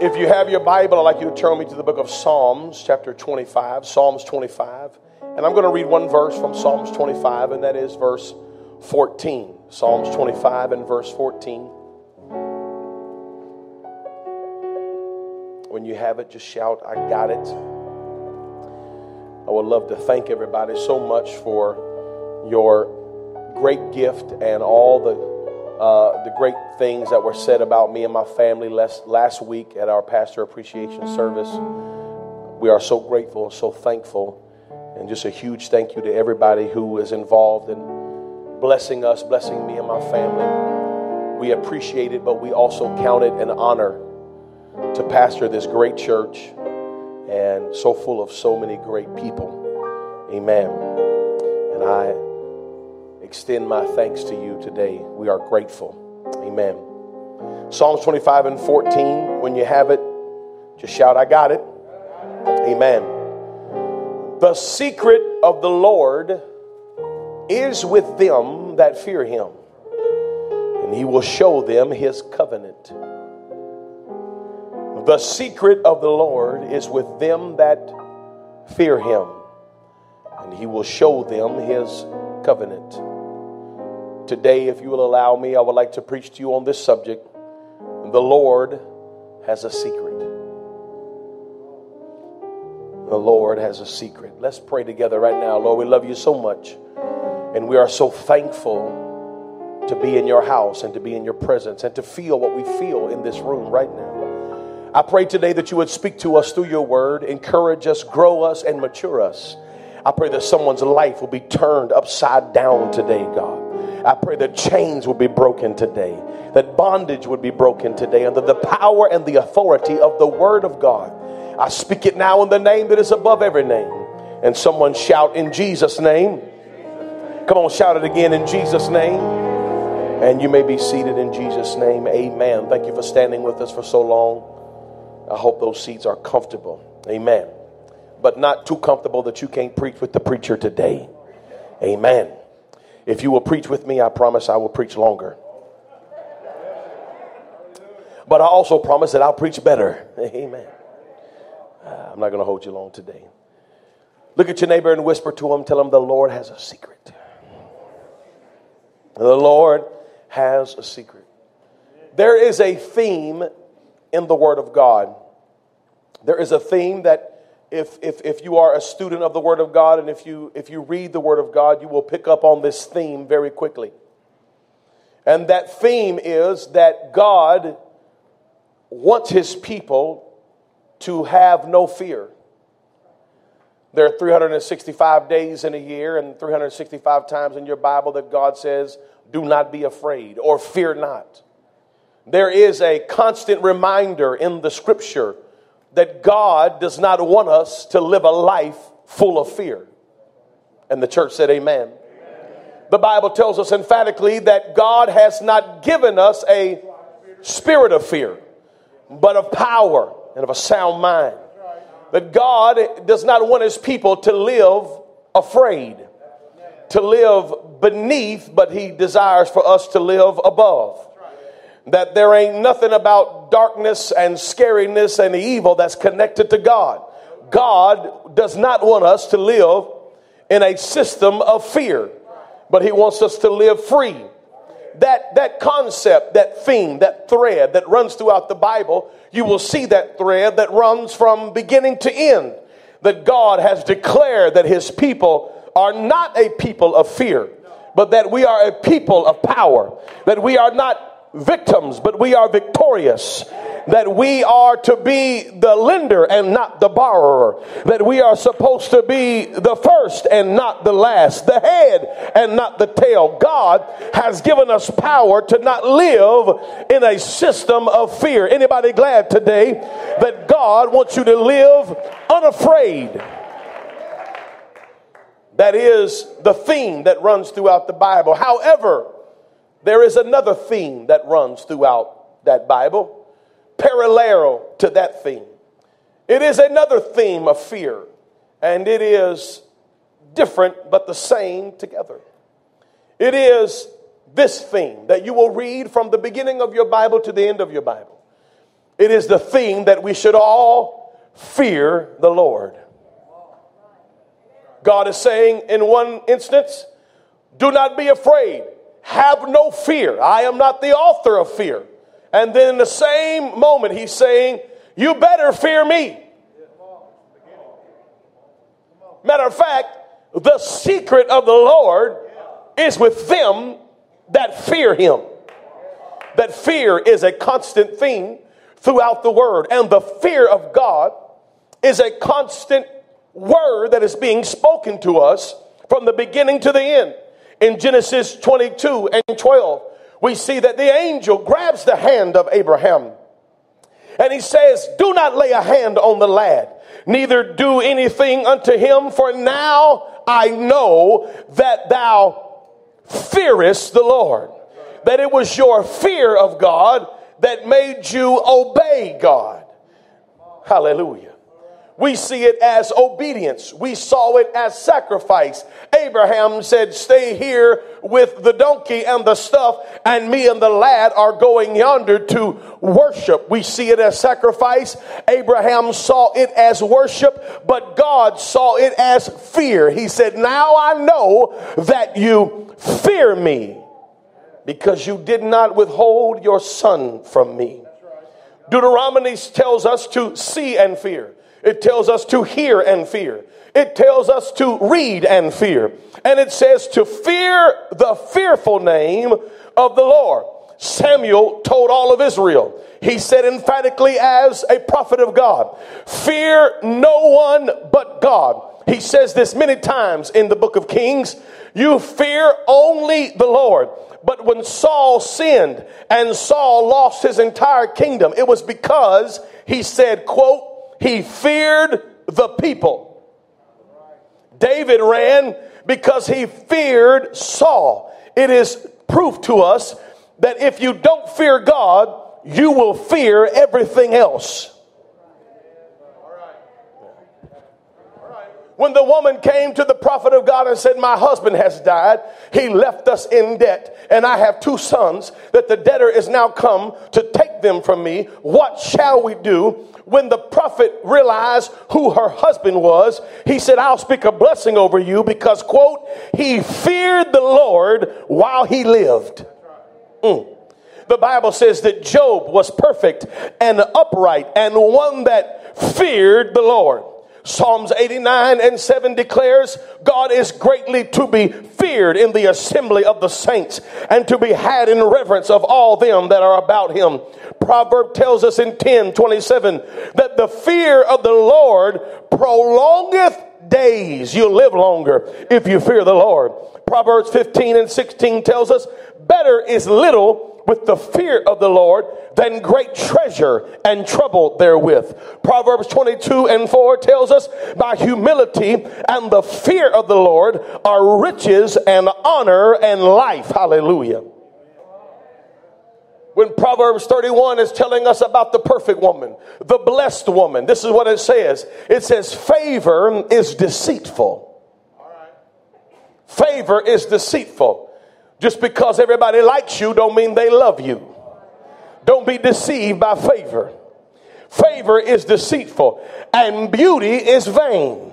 If you have your Bible, I'd like you to turn me to the book of Psalms, chapter 25. Psalms 25. And I'm going to read one verse from Psalms 25, and that is verse 14. Psalms 25 and verse 14. When you have it, just shout, I got it. I would love to thank everybody so much for your great gift and all the uh, the great things that were said about me and my family last, last week at our pastor appreciation service. We are so grateful and so thankful. And just a huge thank you to everybody who is involved in blessing us, blessing me and my family. We appreciate it, but we also count it an honor to pastor this great church and so full of so many great people. Amen. And I extend my thanks to you today. We are grateful. Amen. Psalms 25 and 14, when you have it, just shout, I got it. Amen. The secret of the Lord is with them that fear him, and he will show them his covenant. The secret of the Lord is with them that fear him, and he will show them his covenant. Today, if you will allow me, I would like to preach to you on this subject. The Lord has a secret. The Lord has a secret. Let's pray together right now. Lord, we love you so much. And we are so thankful to be in your house and to be in your presence and to feel what we feel in this room right now. I pray today that you would speak to us through your word, encourage us, grow us, and mature us. I pray that someone's life will be turned upside down today, God. I pray that chains would be broken today, that bondage would be broken today under the power and the authority of the Word of God. I speak it now in the name that is above every name. And someone shout in Jesus' name. Come on, shout it again in Jesus' name. And you may be seated in Jesus' name. Amen. Thank you for standing with us for so long. I hope those seats are comfortable. Amen. But not too comfortable that you can't preach with the preacher today. Amen. If you will preach with me, I promise I will preach longer. But I also promise that I'll preach better. Amen. I'm not going to hold you long today. Look at your neighbor and whisper to him, tell him the Lord has a secret. The Lord has a secret. There is a theme in the Word of God. There is a theme that if, if, if you are a student of the Word of God and if you, if you read the Word of God, you will pick up on this theme very quickly. And that theme is that God wants His people to have no fear. There are 365 days in a year and 365 times in your Bible that God says, Do not be afraid or fear not. There is a constant reminder in the scripture that God does not want us to live a life full of fear. And the church said, Amen. Amen. The Bible tells us emphatically that God has not given us a spirit of fear, but of power and of a sound mind. That God does not want his people to live afraid, to live beneath, but he desires for us to live above that there ain't nothing about darkness and scariness and evil that's connected to God. God does not want us to live in a system of fear, but He wants us to live free. That, that concept, that theme, that thread that runs throughout the Bible, you will see that thread that runs from beginning to end. That God has declared that His people are not a people of fear, but that we are a people of power. That we are not victims, but we are victorious. that we are to be the lender and not the borrower, that we are supposed to be the first and not the last, the head and not the tail. God has given us power to not live in a system of fear. Anybody glad today that God wants you to live unafraid? That is the theme that runs throughout the Bible. However, there is another theme that runs throughout that Bible, parallel to that theme. It is another theme of fear, and it is different but the same together. It is this theme that you will read from the beginning of your Bible to the end of your Bible. It is the theme that we should all fear the Lord. God is saying in one instance, do not be afraid. Have no fear. I am not the author of fear. And then in the same moment, he's saying, You better fear me. Matter of fact, the secret of the Lord is with them that fear him. That fear is a constant theme throughout the word. And the fear of God is a constant word that is being spoken to us from the beginning to the end in Genesis 22 and 12, we see that the angel grabs the hand of Abraham and he says, Do not lay a hand on the lad, neither do anything unto him, for now I know that thou fearest the Lord. That it was your fear of God that made you obey God. Hallelujah. We see it as obedience. We saw it as sacrifice. Abraham said, Stay here with the donkey and the stuff, and me and the lad are going yonder to worship. We see it as sacrifice. Abraham saw it as worship, but God saw it as fear. He said, Now I know that you fear me because you did not withhold your son from me. Deuteronomy tells us to see and fear. It tells us to hear and fear. It tells us to read and fear. And it says to fear the fearful name of the Lord. Samuel told all of Israel, he said emphatically as a prophet of God, fear no one but God. He says this many times in the book of Kings. You fear only the Lord. But when Saul sinned and Saul lost his entire kingdom, it was because he said, quote, he feared the people. David ran because he feared Saul. It is proof to us that if you don't fear God, you will fear everything else. When the woman came to the prophet of God and said, My husband has died, he left us in debt, and I have two sons, that the debtor is now come to take them from me. What shall we do? When the prophet realized who her husband was, he said, I'll speak a blessing over you because, quote, he feared the Lord while he lived. Mm. The Bible says that Job was perfect and upright and one that feared the Lord. Psalms 89 and 7 declares God is greatly to be feared in the assembly of the saints and to be had in reverence of all them that are about him. Proverb tells us in 10 27 that the fear of the Lord prolongeth days. You'll live longer if you fear the Lord. Proverbs 15 and 16 tells us better is little with the fear of the Lord than great treasure and trouble therewith. Proverbs 22 and 4 tells us by humility and the fear of the Lord are riches and honor and life. Hallelujah. When Proverbs 31 is telling us about the perfect woman, the blessed woman, this is what it says. It says, favor is deceitful. Favor is deceitful. Just because everybody likes you don't mean they love you. Don't be deceived by favor. Favor is deceitful and beauty is vain.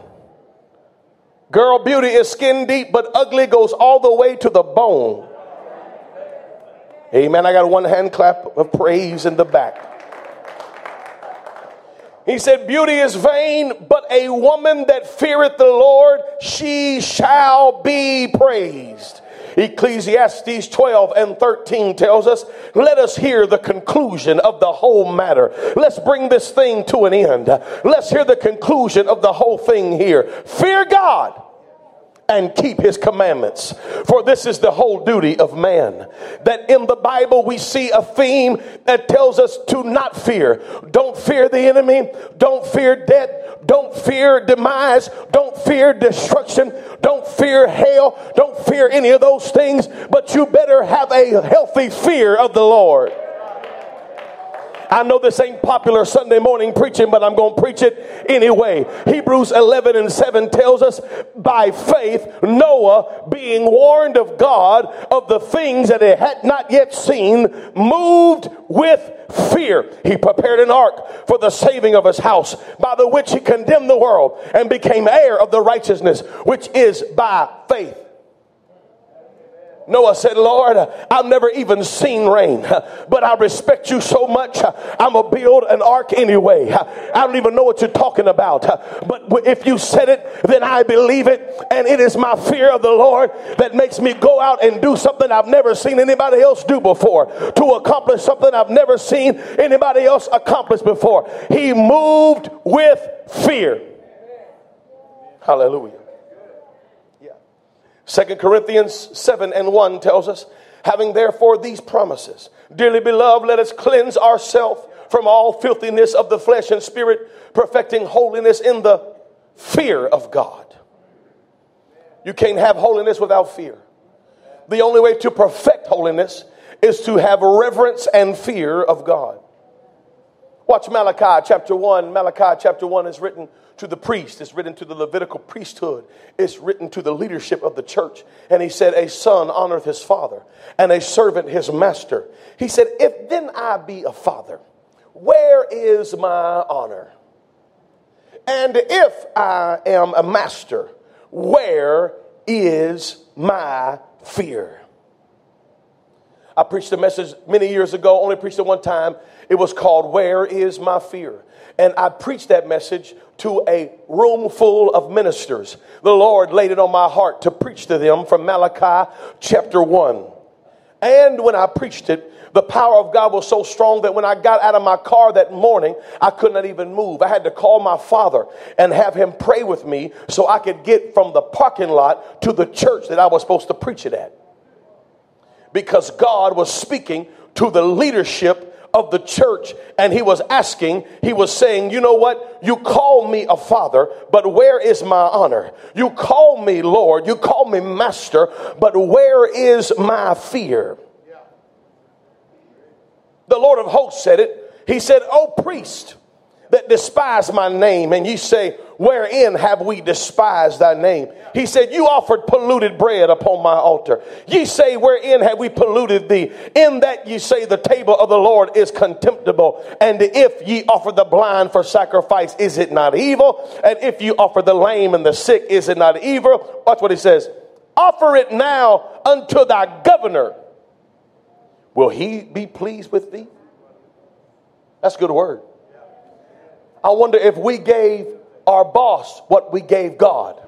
Girl, beauty is skin deep, but ugly goes all the way to the bone. Amen. I got one hand clap of praise in the back. He said, Beauty is vain, but a woman that feareth the Lord, she shall be praised. Ecclesiastes 12 and 13 tells us, let us hear the conclusion of the whole matter. Let's bring this thing to an end. Let's hear the conclusion of the whole thing here. Fear God and keep his commandments. For this is the whole duty of man. That in the Bible we see a theme that tells us to not fear. Don't fear the enemy. Don't fear death. Don't fear demise. Don't fear destruction. Don't fear hell. Don't fear any of those things. But you better have a healthy fear of the Lord. I know this ain't popular Sunday morning preaching, but I'm going to preach it anyway. Hebrews 11 and 7 tells us by faith, Noah, being warned of God of the things that he had not yet seen, moved with fear. He prepared an ark for the saving of his house, by the which he condemned the world and became heir of the righteousness which is by faith. Noah said, Lord, I've never even seen rain, but I respect you so much. I'm going to build an ark anyway. I don't even know what you're talking about. But if you said it, then I believe it. And it is my fear of the Lord that makes me go out and do something I've never seen anybody else do before, to accomplish something I've never seen anybody else accomplish before. He moved with fear. Hallelujah. Second Corinthians 7 and 1 tells us, having therefore these promises, dearly beloved, let us cleanse ourselves from all filthiness of the flesh and spirit, perfecting holiness in the fear of God. You can't have holiness without fear. The only way to perfect holiness is to have reverence and fear of God. Watch Malachi chapter 1. Malachi chapter 1 is written to the priest, it's written to the Levitical priesthood, it's written to the leadership of the church. And he said, A son honoreth his father, and a servant his master. He said, If then I be a father, where is my honor? And if I am a master, where is my fear? I preached a message many years ago, only preached it one time. It was called Where is My Fear? And I preached that message to a room full of ministers. The Lord laid it on my heart to preach to them from Malachi chapter 1. And when I preached it, the power of God was so strong that when I got out of my car that morning, I could not even move. I had to call my father and have him pray with me so I could get from the parking lot to the church that I was supposed to preach it at. Because God was speaking to the leadership of the church and he was asking, he was saying, You know what? You call me a father, but where is my honor? You call me Lord, you call me master, but where is my fear? The Lord of hosts said it. He said, Oh, priest that despise my name, and ye say, Wherein have we despised thy name? He said, You offered polluted bread upon my altar. Ye say, Wherein have we polluted thee? In that ye say, The table of the Lord is contemptible. And if ye offer the blind for sacrifice, is it not evil? And if you offer the lame and the sick, is it not evil? Watch what he says. Offer it now unto thy governor. Will he be pleased with thee? That's a good word. I wonder if we gave our boss what we gave God.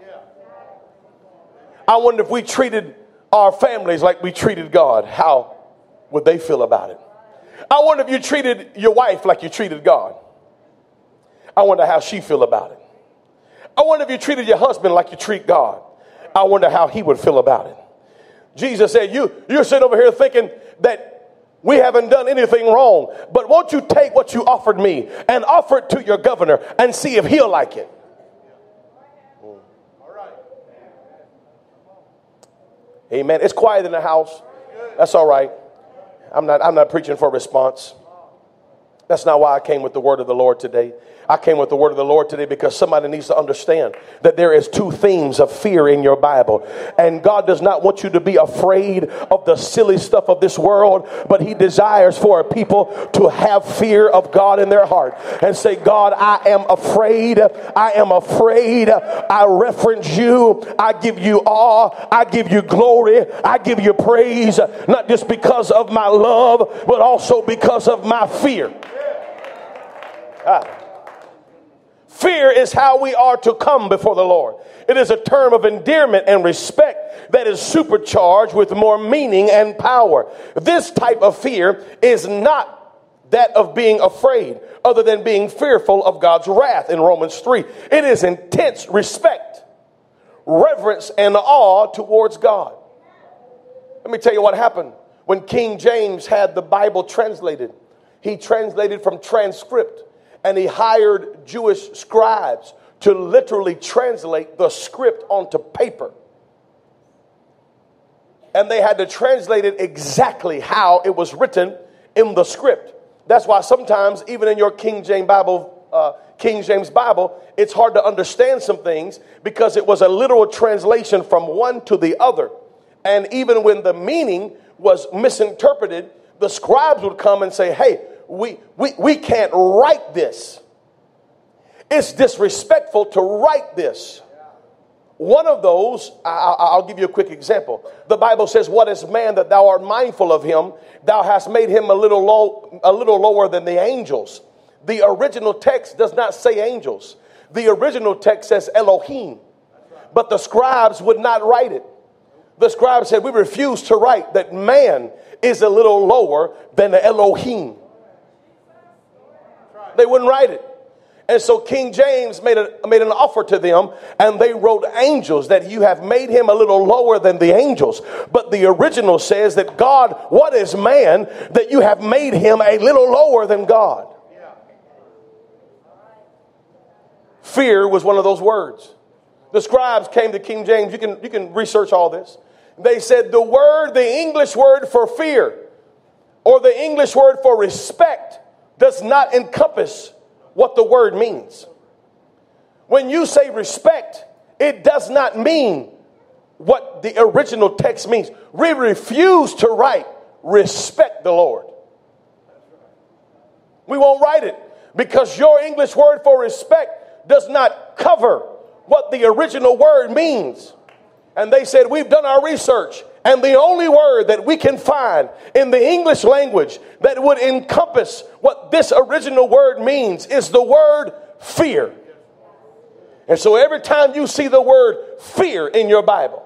I wonder if we treated our families like we treated God, how would they feel about it? I wonder if you treated your wife like you treated God. I wonder how she feel about it. I wonder if you treated your husband like you treat God. I wonder how he would feel about it. Jesus said, you, you're sitting over here thinking that we haven't done anything wrong. But won't you take what you offered me and offer it to your governor and see if he'll like it? Amen. It's quiet in the house. That's all right. I'm not, I'm not preaching for response. That's not why I came with the word of the Lord today. I came with the word of the Lord today because somebody needs to understand that there is two themes of fear in your Bible. And God does not want you to be afraid of the silly stuff of this world, but he desires for people to have fear of God in their heart and say, God, I am afraid. I am afraid. I reference you. I give you awe. I give you glory. I give you praise, not just because of my love, but also because of my fear. Ah. Fear is how we are to come before the Lord. It is a term of endearment and respect that is supercharged with more meaning and power. This type of fear is not that of being afraid, other than being fearful of God's wrath in Romans 3. It is intense respect, reverence, and awe towards God. Let me tell you what happened when King James had the Bible translated. He translated from transcript and he hired Jewish scribes to literally translate the script onto paper. And they had to translate it exactly how it was written in the script. That's why sometimes, even in your King James Bible, uh, King James Bible, it's hard to understand some things because it was a literal translation from one to the other. And even when the meaning was misinterpreted, the scribes would come and say, Hey, we, we, we can't write this. It's disrespectful to write this. One of those, I'll give you a quick example. The Bible says, What is man that thou art mindful of him? Thou hast made him a little, low, a little lower than the angels. The original text does not say angels, the original text says Elohim. But the scribes would not write it. The scribes said, We refuse to write that man is a little lower than the Elohim. They wouldn't write it. And so King James made, a, made an offer to them, and they wrote angels that you have made him a little lower than the angels. But the original says that God, what is man that you have made him a little lower than God? Fear was one of those words. The scribes came to King James. You can, you can research all this. They said the word, the English word for fear, or the English word for respect, does not encompass what the word means. When you say respect, it does not mean what the original text means. We refuse to write respect the Lord. We won't write it because your English word for respect does not cover what the original word means. And they said, We've done our research and the only word that we can find in the English language that would encompass what this original word means is the word fear. And so every time you see the word fear in your Bible,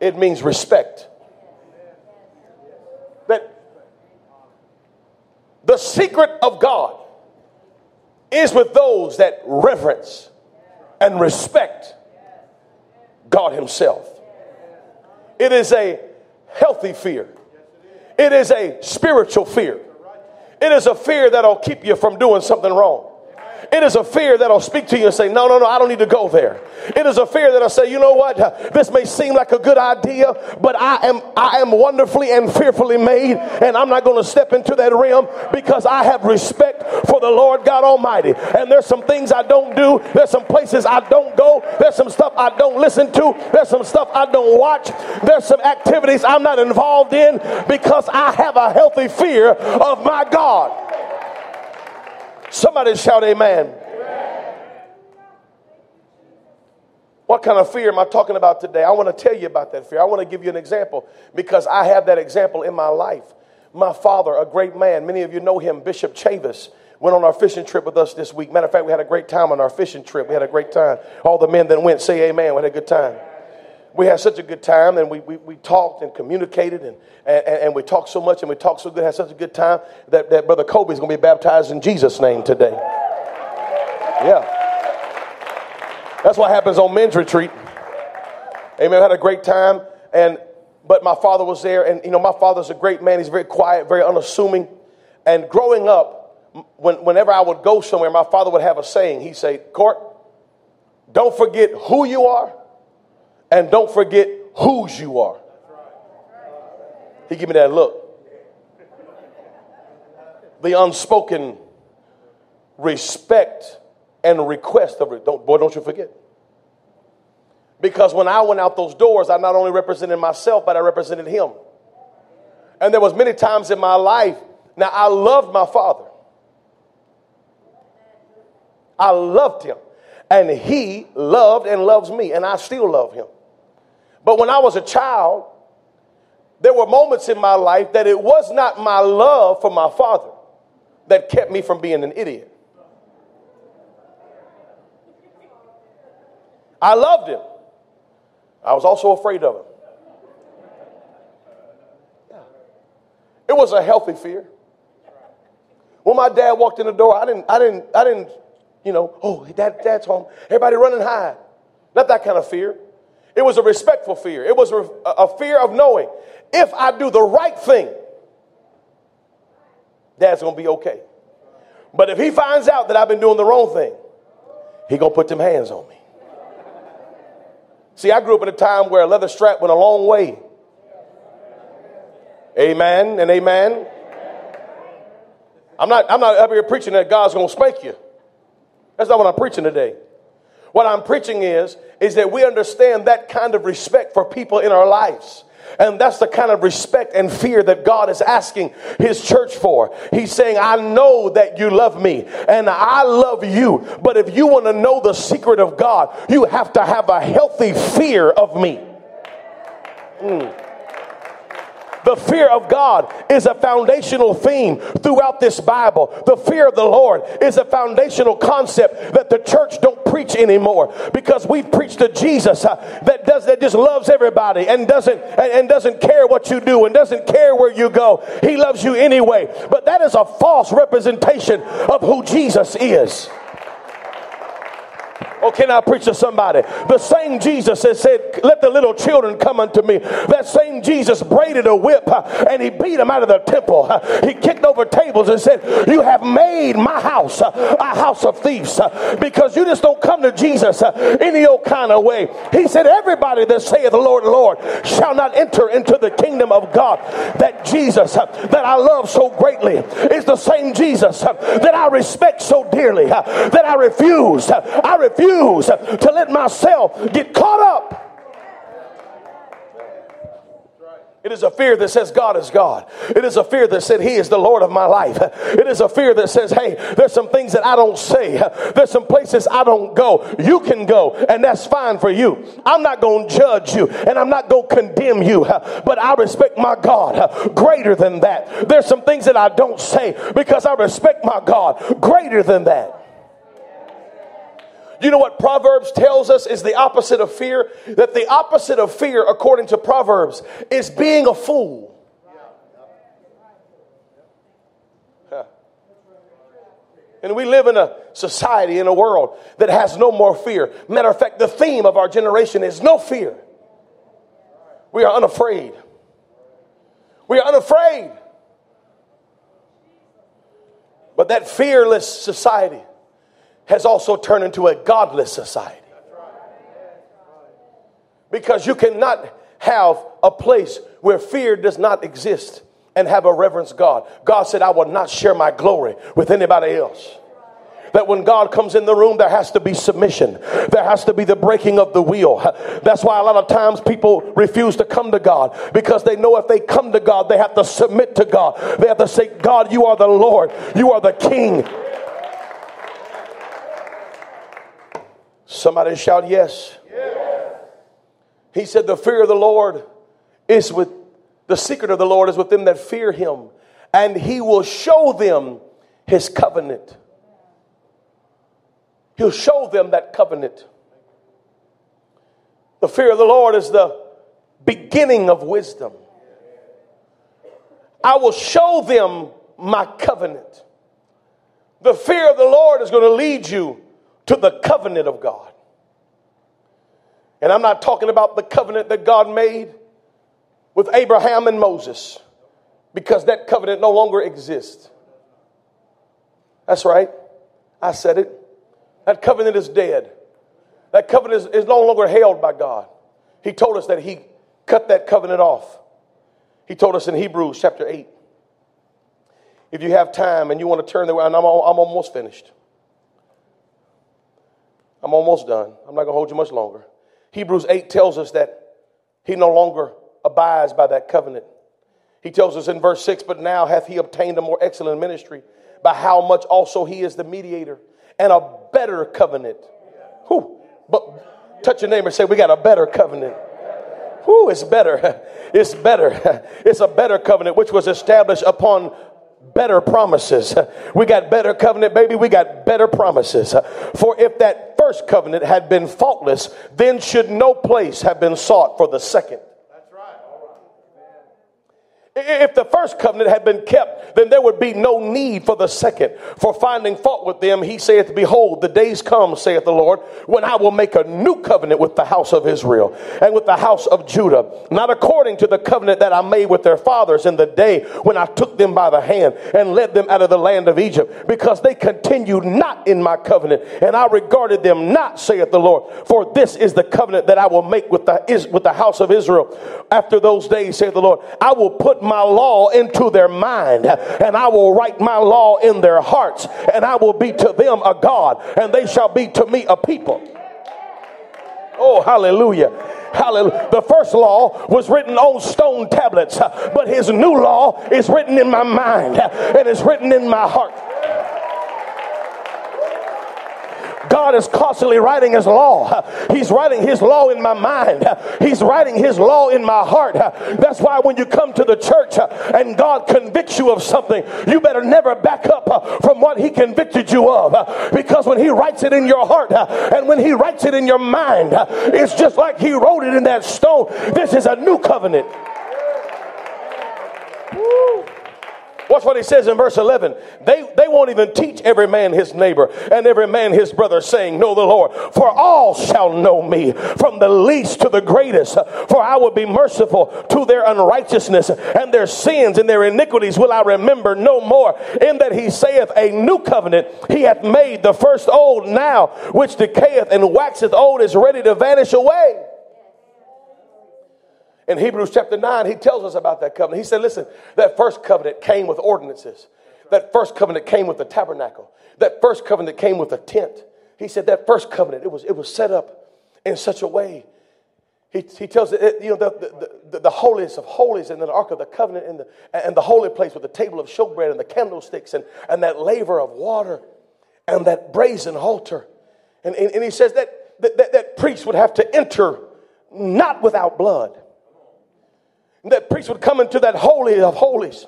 it means respect. That the secret of God is with those that reverence and respect God Himself. It is a healthy fear. It is a spiritual fear. It is a fear that'll keep you from doing something wrong. It is a fear that'll speak to you and say, No, no, no, I don't need to go there. It is a fear that'll say, You know what? This may seem like a good idea, but I am I am wonderfully and fearfully made, and I'm not going to step into that realm because I have respect for the Lord God Almighty. And there's some things I don't do, there's some places I don't go, there's some stuff I don't listen to, there's some stuff I don't watch, there's some activities I'm not involved in because I have a healthy fear of my God. Somebody shout, Amen. amen. What kind of fear am I talking about today? I want to tell you about that fear. I want to give you an example because I have that example in my life. My father, a great man, many of you know him, Bishop Chavis, went on our fishing trip with us this week. Matter of fact, we had a great time on our fishing trip. We had a great time. All the men that went, say amen. We had a good time we had such a good time and we, we, we talked and communicated and, and, and we talked so much and we talked so good, had such a good time that, that Brother Kobe is going to be baptized in Jesus' name today. Yeah. That's what happens on men's retreat. Amen. We had a great time. And but my father was there, and you know, my father's a great man. He's very quiet, very unassuming. And growing up, when, whenever I would go somewhere, my father would have a saying. He'd say, Court, don't forget who you are and don't forget whose you are. He gave me that look. The unspoken respect and request of it. Don't, boy, don't you forget. Because when I went out those doors, I not only represented myself, but I represented him. And there was many times in my life. Now I loved my father. I loved him. And he loved and loves me, and I still love him. But when I was a child, there were moments in my life that it was not my love for my father that kept me from being an idiot. I loved him. I was also afraid of him. It was a healthy fear. When my dad walked in the door, I didn't, I didn't, I didn't, you know, oh, dad, dad's home. Everybody running high. Not that kind of fear. It was a respectful fear. It was a, fear of knowing if I do the right thing, dad's gonna be okay. But if he finds out that I've been doing the wrong thing, he gonna put them hands on me. See, I grew up in a time where a leather strap went a long way. Amen and amen. I'm not, I'm not up here preaching that God's gonna spank you. That's not what I'm preaching today. What I'm preaching is, is that we understand that kind of respect for people in our lives. And that's the kind of respect and fear that God is asking his church for. He's saying, I know that you love me and I love you. But if you want to know the secret of God, you have to have a healthy fear of me. Mm. The fear of God is a foundational theme throughout this Bible. The fear of the Lord is a foundational concept that the church don't preach anymore because we've preached to Jesus uh, that does that just loves everybody and doesn't and, and doesn't care what you do and doesn't care where you go. He loves you anyway. But that is a false representation of who Jesus is. Oh, can I preach to somebody? The same Jesus that said, Let the little children come unto me. That same Jesus braided a whip uh, and he beat them out of the temple. Uh, he kicked over tables and said, You have made my house uh, a house of thieves because you just don't come to Jesus any old kind of way. He said, Everybody that saith Lord, Lord, shall not enter into the kingdom of God. That Jesus that I love so greatly is the same Jesus that I respect so dearly that I refuse. I refuse refuse to let myself get caught up. It is a fear that says God is God. It is a fear that said He is the Lord of my life. It is a fear that says, hey, there's some things that I don't say. There's some places I don't go. You can go, and that's fine for you. I'm not going to judge you, and I'm not going to condemn you, but I respect my God greater than that. There's some things that I don't say because I respect my God greater than that. You know what Proverbs tells us is the opposite of fear? That the opposite of fear, according to Proverbs, is being a fool. And we live in a society, in a world that has no more fear. Matter of fact, the theme of our generation is no fear. We are unafraid. We are unafraid. But that fearless society has also turned into a godless society. Because you cannot have a place where fear does not exist and have a reverence God. God said, I will not share my glory with anybody else that when God comes in the room, there has to be submission. There has to be the breaking of the wheel. That's why a lot of times people refuse to come to God because they know if they come to God, they have to submit to God. They have to say, God, you are the Lord, you are the King. Somebody shout yes. yes. He said, The fear of the Lord is with the secret of the Lord is with them that fear him, and he will show them his covenant. He'll show them that covenant. The fear of the Lord is the beginning of wisdom. I will show them my covenant. The fear of the Lord is going to lead you to the covenant of God. And I'm not talking about the covenant that God made with Abraham and Moses because that covenant no longer exists. That's right. I said it. That covenant is dead. That covenant is, is no longer held by God. He told us that He cut that covenant off. He told us in Hebrews chapter 8. If you have time and you want to turn the way, and I'm, I'm almost finished. I'm almost done. I'm not going to hold you much longer. Hebrews 8 tells us that he no longer abides by that covenant. He tells us in verse 6 But now hath he obtained a more excellent ministry, by how much also he is the mediator, and a better covenant. Whew. But touch your neighbor and say, We got a better covenant. Whew, it's better. It's better. It's a better covenant which was established upon better promises. We got better covenant, baby. We got better promises. For if that first covenant had been faultless, then should no place have been sought for the second. If the first covenant had been kept, then there would be no need for the second. For finding fault with them, he saith, Behold, the days come, saith the Lord, when I will make a new covenant with the house of Israel and with the house of Judah, not according to the covenant that I made with their fathers in the day when I took them by the hand and led them out of the land of Egypt, because they continued not in my covenant, and I regarded them not, saith the Lord. For this is the covenant that I will make with the, with the house of Israel. After those days, saith the Lord, I will put my law into their mind, and I will write my law in their hearts, and I will be to them a God, and they shall be to me a people. Oh, hallelujah. Hallelujah. The first law was written on stone tablets, but his new law is written in my mind and is written in my heart. God is constantly writing his law. He's writing his law in my mind. He's writing his law in my heart. That's why when you come to the church and God convicts you of something, you better never back up from what he convicted you of. Because when he writes it in your heart and when he writes it in your mind, it's just like he wrote it in that stone. This is a new covenant. Watch what he says in verse 11. They, they won't even teach every man his neighbor and every man his brother, saying, Know the Lord. For all shall know me, from the least to the greatest. For I will be merciful to their unrighteousness, and their sins and their iniquities will I remember no more. In that he saith, A new covenant he hath made, the first old now, which decayeth and waxeth old, is ready to vanish away in Hebrews chapter 9, he tells us about that covenant. He said, Listen, that first covenant came with ordinances. That first covenant came with the tabernacle. That first covenant came with a tent. He said that first covenant, it was, it was set up in such a way. He, he tells it, you know, the, the, the, the holiest of holies and the ark of the covenant and the, and the holy place with the table of showbread and the candlesticks and, and that laver of water and that brazen altar. And, and, and he says that, that, that, that priest would have to enter not without blood that priest would come into that holy of holies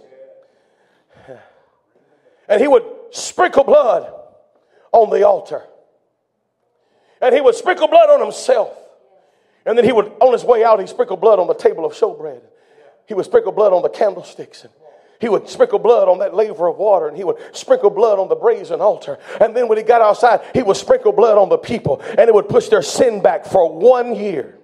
and he would sprinkle blood on the altar. And he would sprinkle blood on himself. And then he would, on his way out, he sprinkled blood on the table of showbread. He would sprinkle blood on the candlesticks. And he would sprinkle blood on that laver of water and he would sprinkle blood on the brazen altar. And then when he got outside, he would sprinkle blood on the people and it would push their sin back for one year.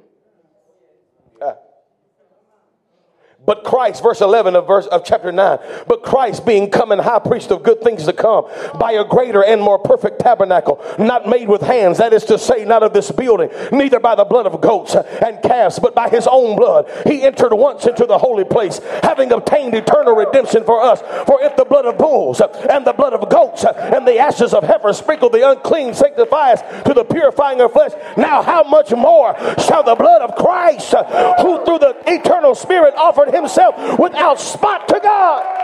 But Christ, verse 11 of verse of chapter 9, but Christ being come and high priest of good things to come by a greater and more perfect tabernacle, not made with hands, that is to say, not of this building, neither by the blood of goats and calves, but by his own blood. He entered once into the holy place, having obtained eternal redemption for us. For if the blood of bulls and the blood of goats and the ashes of heifer sprinkle the unclean sanctify us to the purifying of flesh, now how much more shall the blood of Christ, who through the eternal spirit offered himself without spot to God.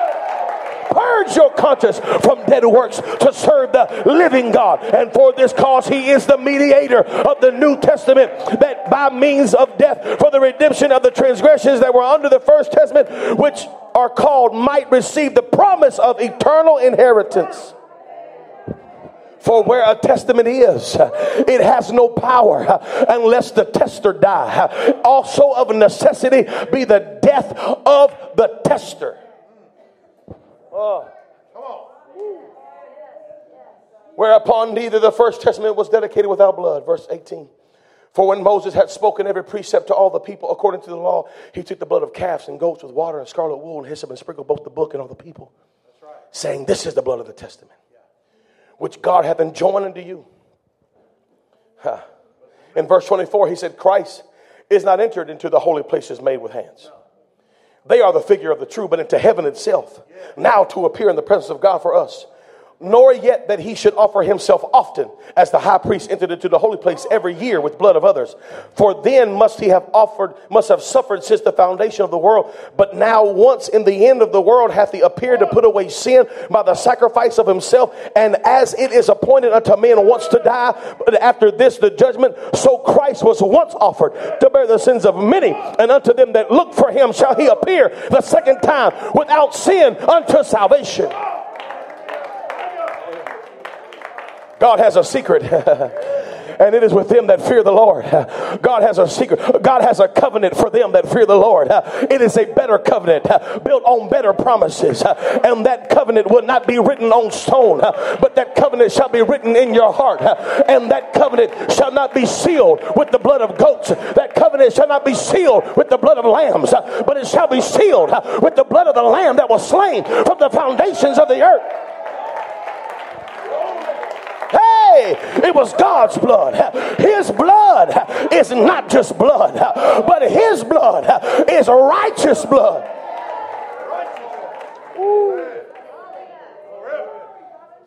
Purge your conscience from dead works to serve the living God. And for this cause, he is the mediator of the New Testament, that by means of death for the redemption of the transgressions that were under the first testament, which are called, might receive the promise of eternal inheritance. For where a testament is, it has no power unless the tester die. Also, of necessity, be the death of the tester. Oh. Whereupon neither the first testament was dedicated without blood. Verse 18. For when Moses had spoken every precept to all the people according to the law, he took the blood of calves and goats with water and scarlet wool and hyssop and sprinkled both the book and all the people, right. saying, This is the blood of the testament which God hath enjoined unto you. Huh. In verse 24, he said, Christ is not entered into the holy places made with hands. They are the figure of the true, but into heaven itself, now to appear in the presence of God for us. Nor yet that he should offer himself often, as the high priest entered into the holy place every year with blood of others. For then must he have offered, must have suffered since the foundation of the world. But now, once in the end of the world, hath he appeared to put away sin by the sacrifice of himself. And as it is appointed unto men once to die, but after this the judgment, so Christ was once offered to bear the sins of many, and unto them that look for him shall he appear the second time without sin unto salvation. God has a secret. and it is with them that fear the Lord. God has a secret. God has a covenant for them that fear the Lord. It is a better covenant built on better promises. And that covenant will not be written on stone, but that covenant shall be written in your heart. And that covenant shall not be sealed with the blood of goats. That covenant shall not be sealed with the blood of lambs, but it shall be sealed with the blood of the lamb that was slain from the foundations of the earth. It was God's blood. His blood is not just blood, but His blood is righteous blood.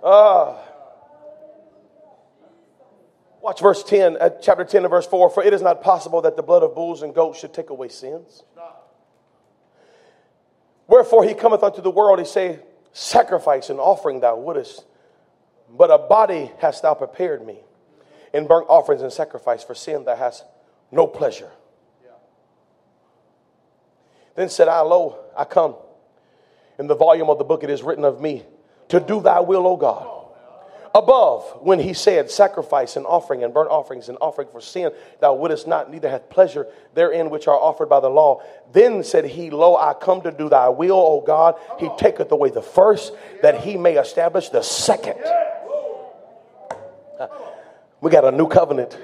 Uh, watch verse 10, uh, chapter 10 and verse 4. For it is not possible that the blood of bulls and goats should take away sins. Wherefore he cometh unto the world, he say, Sacrifice and offering thou wouldest but a body hast thou prepared me. In burnt offerings and sacrifice for sin that hast no pleasure. Then said I, Lo, I come. In the volume of the book it is written of me to do thy will, O God above when he said, Sacrifice and offering and burnt offerings and offering for sin, thou wouldest not, neither hath pleasure therein which are offered by the law. Then said he, Lo, I come to do thy will, O God. He taketh away the first, that he may establish the second. We got a new covenant.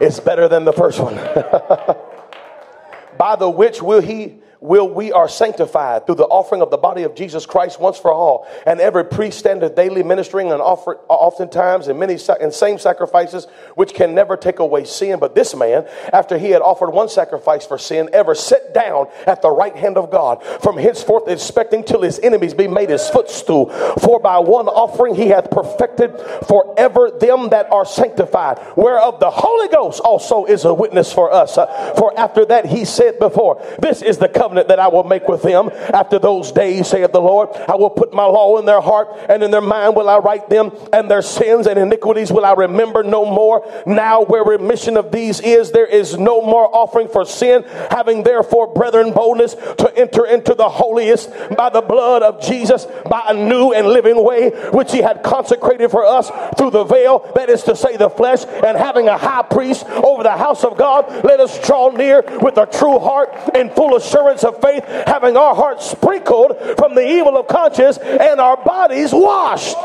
It's better than the first one. By the which will he will we are sanctified through the offering of the body of Jesus Christ once for all. And every priest standeth daily ministering and offer, oftentimes in many and same sacrifices, which can never take away sin. But this man, after he had offered one sacrifice for sin, ever sit down at the right hand of God, from henceforth expecting till his enemies be made his footstool. For by one offering he hath perfected forever them that are sanctified, whereof the Holy Ghost also is a witness for us. Uh, for after that he said before, This is the covenant covenant that I will make with them after those days, saith the Lord. I will put my law in their heart, and in their mind will I write them, and their sins and iniquities will I remember no more. Now, where remission of these is, there is no more offering for sin. Having therefore, brethren, boldness to enter into the holiest by the blood of Jesus, by a new and living way, which he had consecrated for us through the veil, that is to say, the flesh, and having a high priest over the house of God, let us draw near with a true heart and full assurance of faith, having our hearts sprinkled from the evil of conscience and our bodies washed.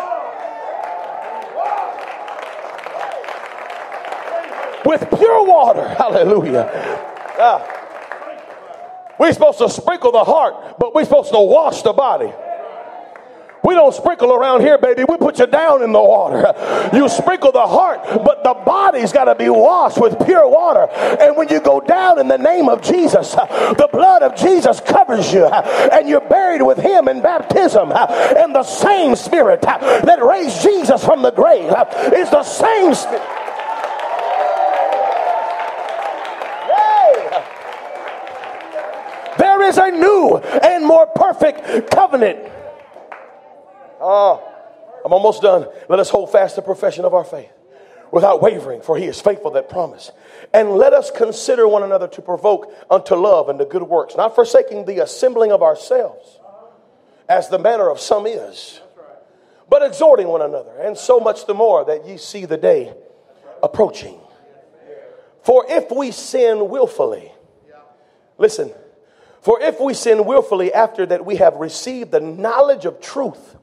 With pure water. Hallelujah. Ah. We're supposed to sprinkle the heart, but we're supposed to wash the body. We don't sprinkle around here, baby. We put you down in the water. You sprinkle the heart, but the body's got to be washed with pure water. And when you go down in the name of Jesus, the blood of Jesus covers you, and you're buried with Him in baptism. And the same Spirit that raised Jesus from the grave is the same Spirit. There is a new and more perfect covenant Oh, I'm almost done. Let us hold fast the profession of our faith without wavering, for he is faithful that promise. And let us consider one another to provoke unto love and to good works, not forsaking the assembling of ourselves, as the manner of some is, but exhorting one another, and so much the more that ye see the day approaching. For if we sin willfully, listen, for if we sin willfully after that we have received the knowledge of truth,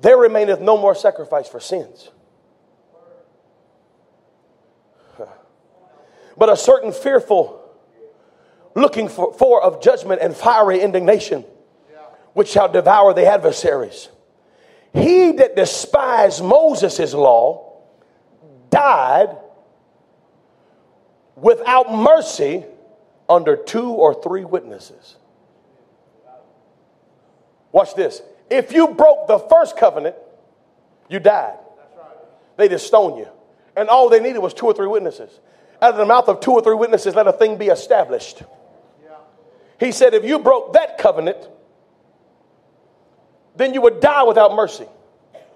there remaineth no more sacrifice for sins. But a certain fearful looking for, for of judgment and fiery indignation, which shall devour the adversaries. He that despised Moses' law died without mercy under two or three witnesses. Watch this If you broke the first covenant, you died. They just stoned you. And all they needed was two or three witnesses. Out of the mouth of two or three witnesses, let a thing be established. He said, if you broke that covenant, then you would die without mercy.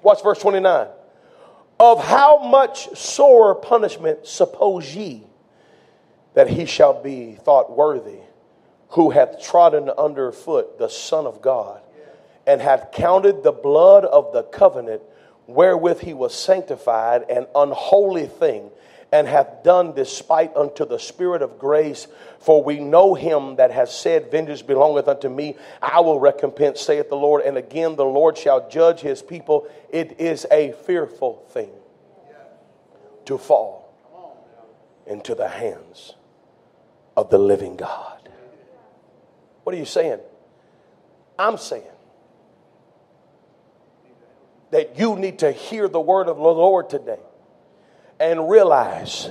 Watch verse 29. Of how much sore punishment suppose ye that he shall be thought worthy, who hath trodden under foot the Son of God, and hath counted the blood of the covenant wherewith he was sanctified an unholy thing, and hath done despite unto the Spirit of grace. For we know him that has said, Vengeance belongeth unto me, I will recompense, saith the Lord. And again, the Lord shall judge his people. It is a fearful thing to fall into the hands of the living God. What are you saying? I'm saying that you need to hear the word of the Lord today and realize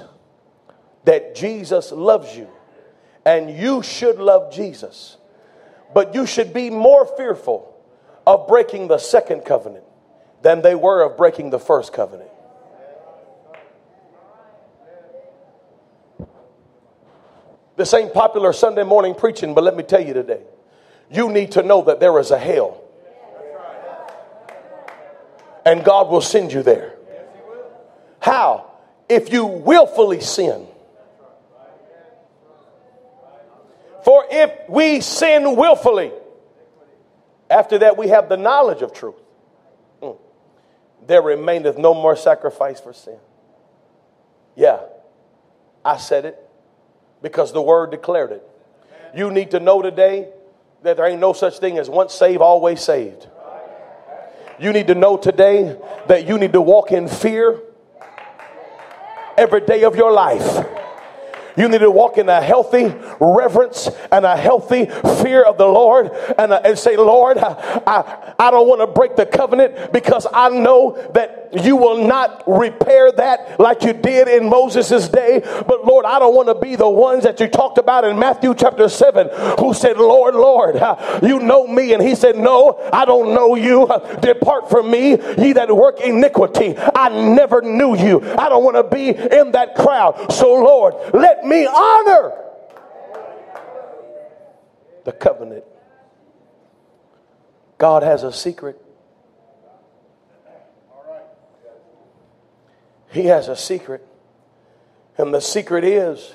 that Jesus loves you and you should love Jesus. But you should be more fearful of breaking the second covenant than they were of breaking the first covenant. This ain't popular Sunday morning preaching, but let me tell you today, you need to know that there is a hell and God will send you there. How? If you willfully sin. For if we sin willfully, after that we have the knowledge of truth, mm, there remaineth no more sacrifice for sin. Yeah, I said it because the word declared it. You need to know today that there ain't no such thing as once saved, always saved. You need to know today that you need to walk in fear every day of your life. You need to walk in a healthy reverence and a healthy fear of the Lord and, uh, and say, Lord, I, I, I don't want to break the covenant because I know that you will not repair that like you did in Moses' day. But Lord, I don't want to be the ones that you talked about in Matthew chapter 7 who said, Lord, Lord, you know me. And he said, No, I don't know you. Depart from me, ye that work iniquity. I never knew you. I don't want to be in that crowd. So, Lord, let me honor the covenant. God has a secret. He has a secret. And the secret is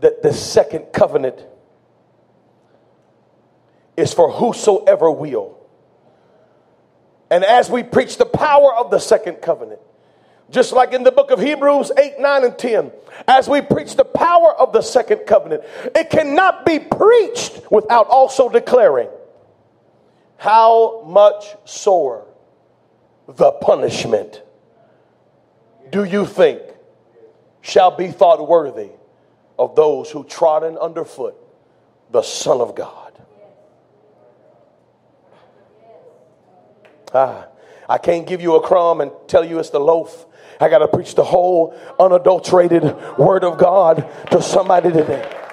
that the second covenant is for whosoever will. And as we preach the power of the second covenant, just like in the book of Hebrews 8, 9, and 10, as we preach the power of the second covenant, it cannot be preached without also declaring how much sore the punishment do you think shall be thought worthy of those who trodden underfoot the Son of God? Ah, I can't give you a crumb and tell you it's the loaf. I got to preach the whole unadulterated word of God to somebody today.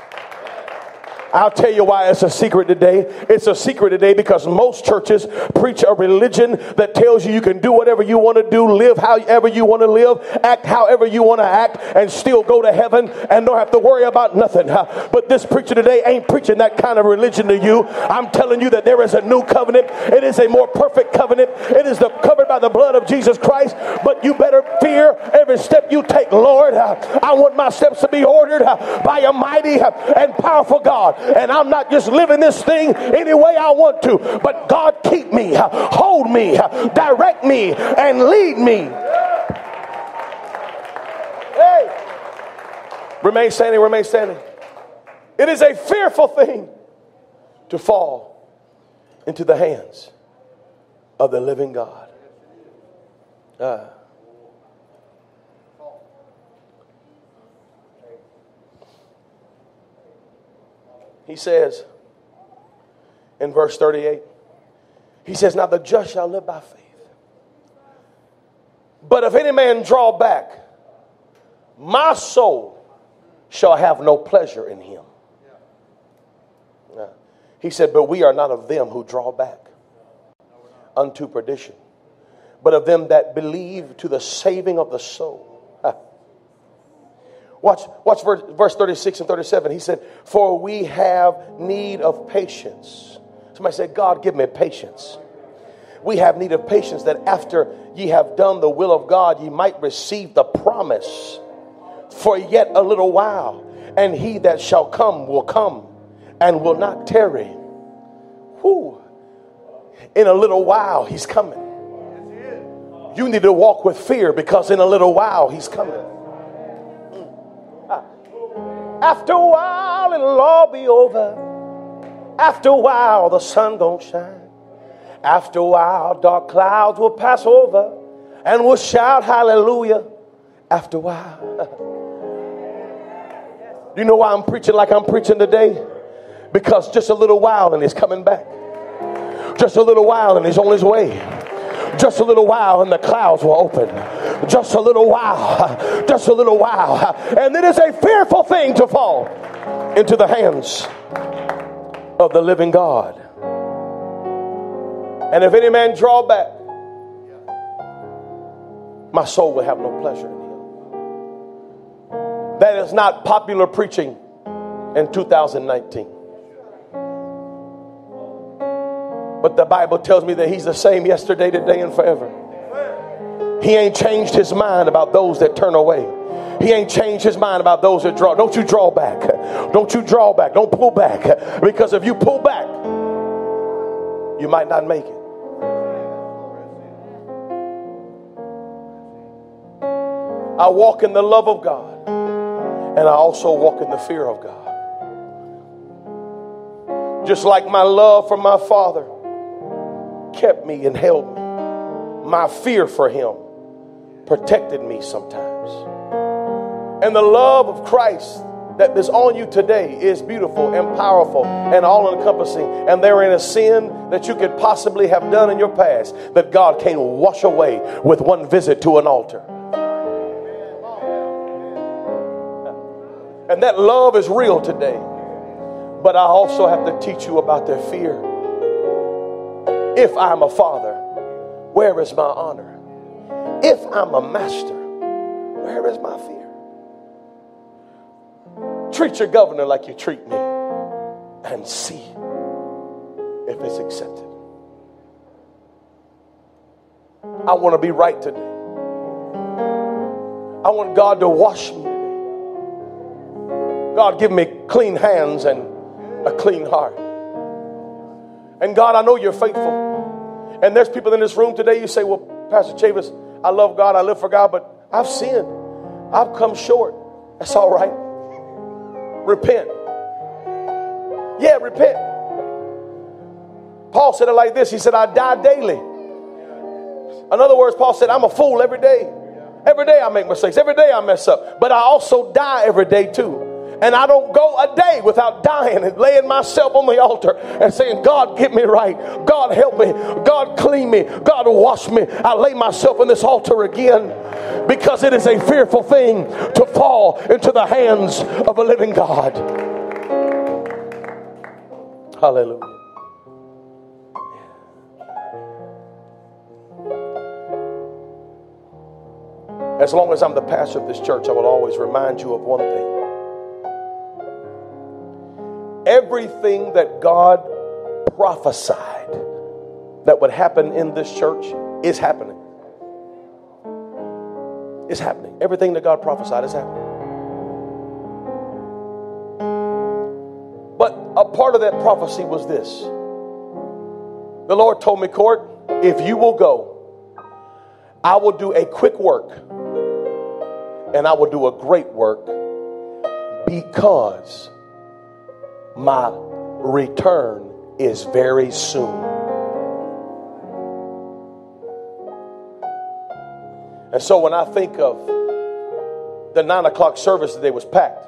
I'll tell you why it's a secret today. It's a secret today because most churches preach a religion that tells you you can do whatever you want to do, live however you want to live, act however you want to act, and still go to heaven and don't have to worry about nothing. But this preacher today ain't preaching that kind of religion to you. I'm telling you that there is a new covenant. It is a more perfect covenant. It is the, covered by the blood of Jesus Christ. But you better fear every step you take, Lord. I want my steps to be ordered by a mighty and powerful God and I'm not just living this thing any way I want to, but God keep me, hold me, direct me, and lead me. Hey, remain standing, remain standing. It is a fearful thing to fall into the hands of the living God. Uh, He says in verse 38, he says, Now the just shall live by faith. But if any man draw back, my soul shall have no pleasure in him. He said, But we are not of them who draw back unto perdition, but of them that believe to the saving of the soul. Watch, watch verse, verse 36 and 37. He said, For we have need of patience. Somebody said, God, give me patience. We have need of patience that after ye have done the will of God, ye might receive the promise for yet a little while. And he that shall come will come and will not tarry. Whew. In a little while, he's coming. You need to walk with fear because in a little while, he's coming. After a while, it'll all be over. After a while, the sun gonna shine. After a while, dark clouds will pass over and we'll shout hallelujah. After a while. You know why I'm preaching like I'm preaching today? Because just a little while and he's coming back. Just a little while and he's on his way. Just a little while and the clouds will open. Just a little while. Just a little while. And it is a fearful thing to fall into the hands of the living God. And if any man draw back, my soul will have no pleasure in him. That is not popular preaching in 2019. But the Bible tells me that he's the same yesterday, today, and forever. He ain't changed his mind about those that turn away. He ain't changed his mind about those that draw. Don't you draw back. Don't you draw back. Don't pull back. Because if you pull back, you might not make it. I walk in the love of God, and I also walk in the fear of God. Just like my love for my Father kept me and held me. My fear for him protected me sometimes. And the love of Christ that is on you today is beautiful and powerful and all encompassing. And there ain't a sin that you could possibly have done in your past that God can't wash away with one visit to an altar. And that love is real today. But I also have to teach you about their fear. If I'm a father, where is my honor? If I'm a master, where is my fear? Treat your governor like you treat me and see if it's accepted. I want to be right today. I want God to wash me today. God, give me clean hands and a clean heart. And God, I know you're faithful. And there's people in this room today, you say, Well, Pastor Chavis, I love God, I live for God, but I've sinned. I've come short. That's all right. Repent. Yeah, repent. Paul said it like this He said, I die daily. In other words, Paul said, I'm a fool every day. Every day I make mistakes. Every day I mess up. But I also die every day too. And I don't go a day without dying and laying myself on the altar and saying, God, get me right. God, help me. God, clean me. God, wash me. I lay myself on this altar again because it is a fearful thing to fall into the hands of a living God. Hallelujah. As long as I'm the pastor of this church, I will always remind you of one thing everything that God prophesied that would happen in this church is happening. It's happening. Everything that God prophesied is happening. But a part of that prophecy was this. The Lord told me, Court, if you will go, I will do a quick work and I will do a great work because my return is very soon. And so when I think of the nine o'clock service today was packed,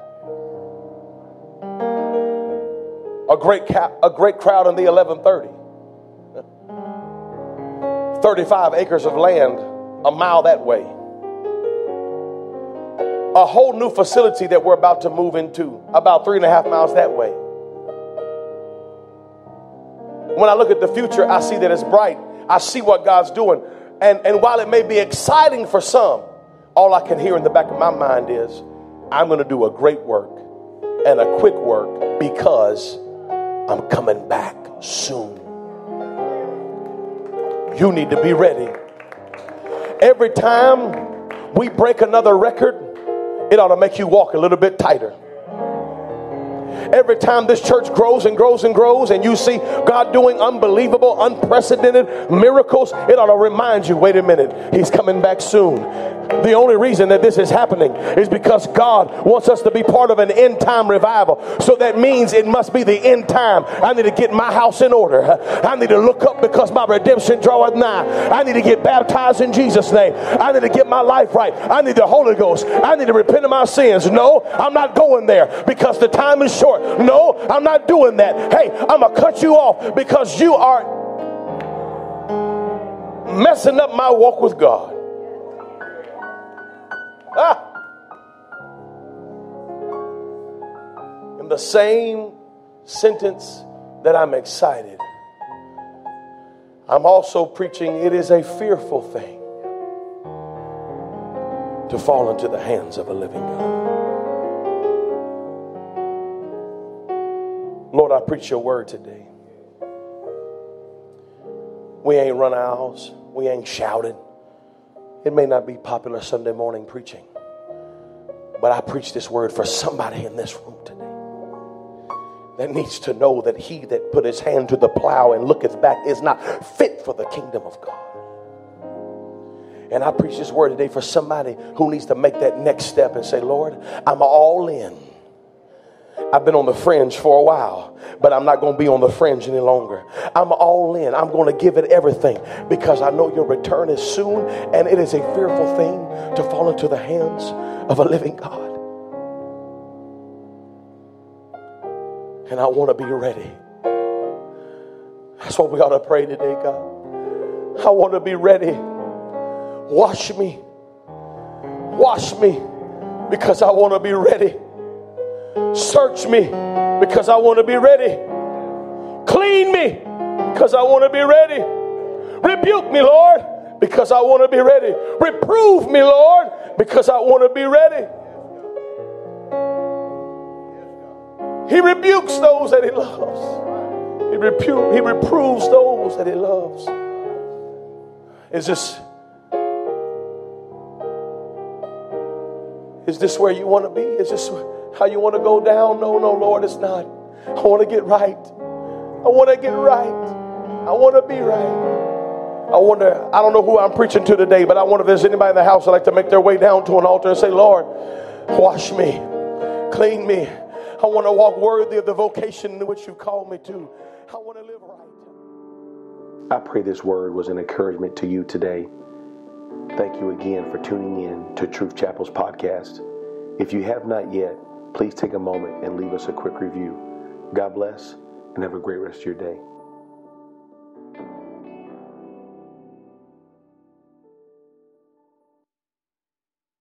a great ca- a great crowd in the 1130, 35 acres of land a mile that way, a whole new facility that we're about to move into about three and a half miles that way When I look at the future, I see that it's bright. I see what God's doing. And, and while it may be exciting for some, all I can hear in the back of my mind is, I'm going to do a great work and a quick work because I'm coming back soon. You need to be ready. Every time we break another record, it ought to make you walk a little bit tighter. Every time this church grows and grows and grows, and you see God doing unbelievable, unprecedented miracles, it ought to remind you wait a minute, He's coming back soon. The only reason that this is happening is because God wants us to be part of an end time revival. So that means it must be the end time. I need to get my house in order. I need to look up because my redemption draweth nigh. I need to get baptized in Jesus' name. I need to get my life right. I need the Holy Ghost. I need to repent of my sins. No, I'm not going there because the time is short. No, I'm not doing that. Hey, I'm going to cut you off because you are messing up my walk with God. Ah. In the same sentence that I'm excited, I'm also preaching it is a fearful thing to fall into the hands of a living God. Lord, I preach your word today. We ain't run aisles, we ain't shouted. It may not be popular Sunday morning preaching, but I preach this word for somebody in this room today that needs to know that he that put his hand to the plow and looketh back is not fit for the kingdom of God. And I preach this word today for somebody who needs to make that next step and say, Lord, I'm all in. I've been on the fringe for a while, but I'm not going to be on the fringe any longer. I'm all in. I'm going to give it everything because I know your return is soon, and it is a fearful thing to fall into the hands of a living God. And I want to be ready. That's what we ought to pray today, God. I want to be ready. Wash me. Wash me because I want to be ready. Search me because I want to be ready. Clean me because I want to be ready. Rebuke me, Lord, because I want to be ready. Reprove me, Lord, because I want to be ready. He rebukes those that he loves. He, repu- he reproves those that he loves. Is this is this where you want to be? Is this how you want to go down. No, no, Lord, it's not. I want to get right. I want to get right. I want to be right. I wonder, I don't know who I'm preaching to today, but I wonder if there's anybody in the house that like to make their way down to an altar and say, Lord, wash me, clean me. I want to walk worthy of the vocation in which you called me to. I want to live right. I pray this word was an encouragement to you today. Thank you again for tuning in to Truth Chapel's podcast. If you have not yet, please take a moment and leave us a quick review. God bless and have a great rest of your day.